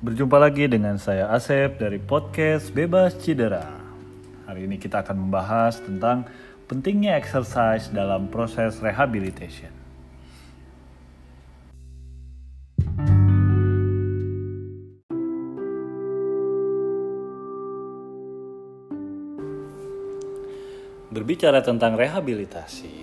Berjumpa lagi dengan saya Asep dari podcast Bebas Cedera. Hari ini kita akan membahas tentang pentingnya exercise dalam proses rehabilitation. Berbicara tentang rehabilitasi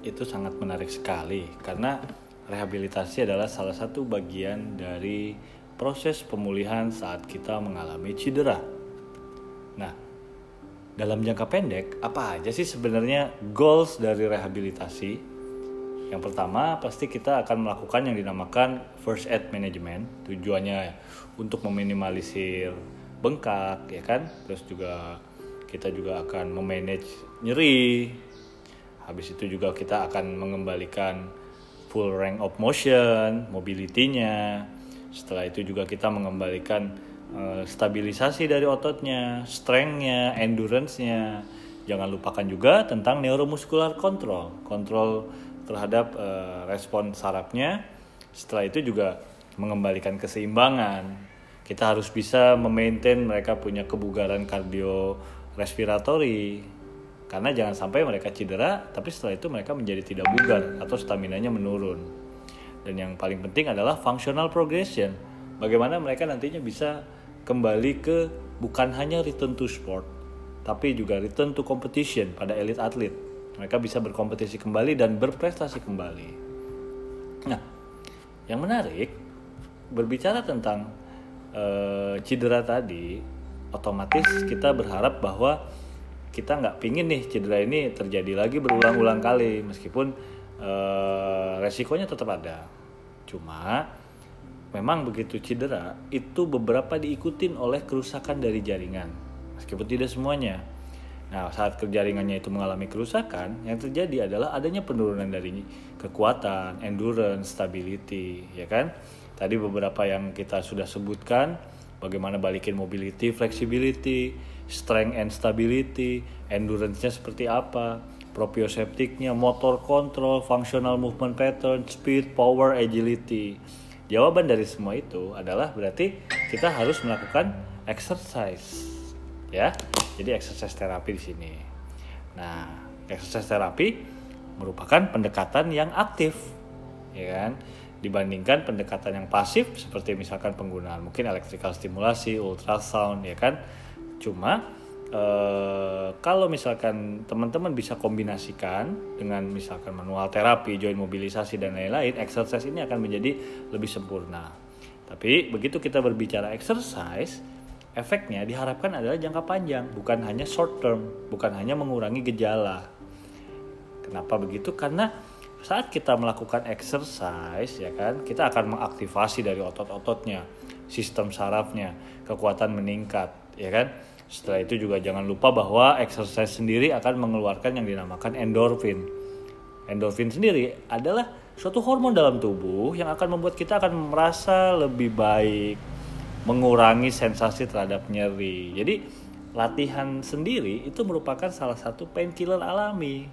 itu sangat menarik sekali karena rehabilitasi adalah salah satu bagian dari proses pemulihan saat kita mengalami cedera. Nah, dalam jangka pendek, apa aja sih sebenarnya goals dari rehabilitasi? Yang pertama, pasti kita akan melakukan yang dinamakan first aid management. Tujuannya untuk meminimalisir bengkak, ya kan? Terus juga kita juga akan memanage nyeri. Habis itu juga kita akan mengembalikan full range of motion, mobility-nya. Setelah itu juga kita mengembalikan uh, stabilisasi dari ototnya, strength-nya, endurance-nya. Jangan lupakan juga tentang neuromuscular control, kontrol terhadap uh, respon sarafnya. Setelah itu juga mengembalikan keseimbangan. Kita harus bisa memaintain mereka punya kebugaran kardiorespiratory karena jangan sampai mereka cedera tapi setelah itu mereka menjadi tidak bugar atau stamina-nya menurun. Dan yang paling penting adalah functional progression. Bagaimana mereka nantinya bisa kembali ke bukan hanya return to sport tapi juga return to competition pada elite atlet. Mereka bisa berkompetisi kembali dan berprestasi kembali. Nah, yang menarik berbicara tentang uh, cedera tadi, otomatis kita berharap bahwa kita nggak pingin nih cedera ini terjadi lagi berulang-ulang kali meskipun uh, resikonya tetap ada. Cuma memang begitu cedera itu beberapa diikutin oleh kerusakan dari jaringan. Meskipun tidak semuanya. Nah saat jaringannya itu mengalami kerusakan yang terjadi adalah adanya penurunan dari kekuatan endurance stability ya kan? Tadi beberapa yang kita sudah sebutkan bagaimana balikin mobility flexibility strength and stability, endurance-nya seperti apa, proprioceptiknya, motor control, functional movement pattern, speed, power, agility. Jawaban dari semua itu adalah berarti kita harus melakukan exercise. Ya. Jadi exercise terapi di sini. Nah, exercise terapi merupakan pendekatan yang aktif. Ya kan? dibandingkan pendekatan yang pasif seperti misalkan penggunaan mungkin electrical stimulasi, ultrasound ya kan Cuma uh, kalau misalkan teman-teman bisa kombinasikan dengan misalkan manual terapi, join mobilisasi dan lain-lain, exercise ini akan menjadi lebih sempurna. Tapi begitu kita berbicara exercise, efeknya diharapkan adalah jangka panjang, bukan hanya short term, bukan hanya mengurangi gejala. Kenapa begitu? Karena saat kita melakukan exercise ya kan, kita akan mengaktifasi dari otot-ototnya, sistem sarafnya, kekuatan meningkat, ya kan? Setelah itu juga jangan lupa bahwa exercise sendiri akan mengeluarkan yang dinamakan endorfin. Endorfin sendiri adalah suatu hormon dalam tubuh yang akan membuat kita akan merasa lebih baik, mengurangi sensasi terhadap nyeri. Jadi latihan sendiri itu merupakan salah satu painkiller alami.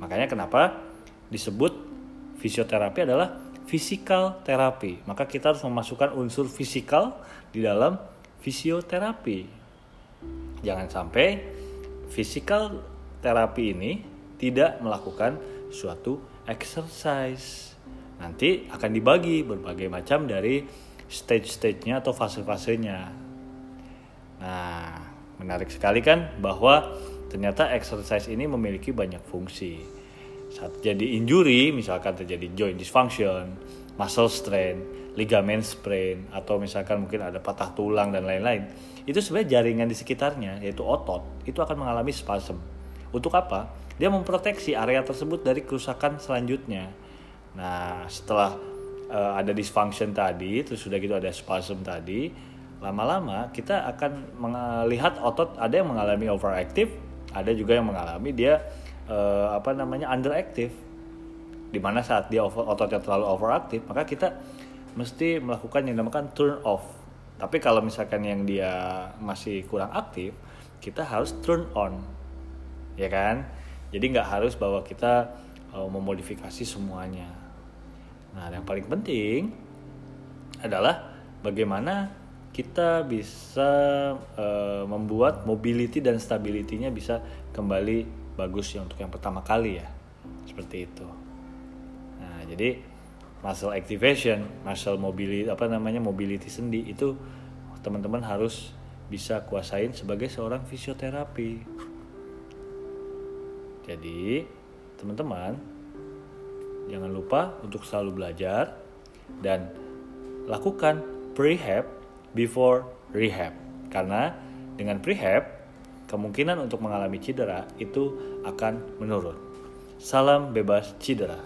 Makanya kenapa disebut fisioterapi adalah physical terapi. Maka kita harus memasukkan unsur fisikal di dalam fisioterapi. Jangan sampai physical terapi ini tidak melakukan suatu exercise. Nanti akan dibagi berbagai macam dari stage-stage-nya atau fase-fasenya. Nah, menarik sekali kan bahwa ternyata exercise ini memiliki banyak fungsi. Saat jadi injury, misalkan terjadi joint dysfunction, muscle strain, ligamen sprain atau misalkan mungkin ada patah tulang dan lain-lain itu sebenarnya jaringan di sekitarnya yaitu otot itu akan mengalami spasm. Untuk apa? Dia memproteksi area tersebut dari kerusakan selanjutnya. Nah setelah uh, ada dysfunction tadi terus sudah gitu ada spasm tadi lama-lama kita akan melihat otot ada yang mengalami overactive ada juga yang mengalami dia uh, apa namanya underactive di mana saat dia over, ototnya terlalu overactive maka kita mesti melakukan yang dinamakan turn off. Tapi kalau misalkan yang dia masih kurang aktif, kita harus turn on, ya kan? Jadi nggak harus bahwa kita uh, memodifikasi semuanya. Nah, yang paling penting adalah bagaimana kita bisa uh, membuat mobility dan stability-nya bisa kembali bagus ya untuk yang pertama kali ya seperti itu nah jadi muscle activation muscle mobility apa namanya mobility sendi itu teman-teman harus bisa kuasain sebagai seorang fisioterapi jadi teman-teman jangan lupa untuk selalu belajar dan lakukan prehab before rehab. Karena dengan prehab, kemungkinan untuk mengalami cedera itu akan menurun. Salam bebas cedera.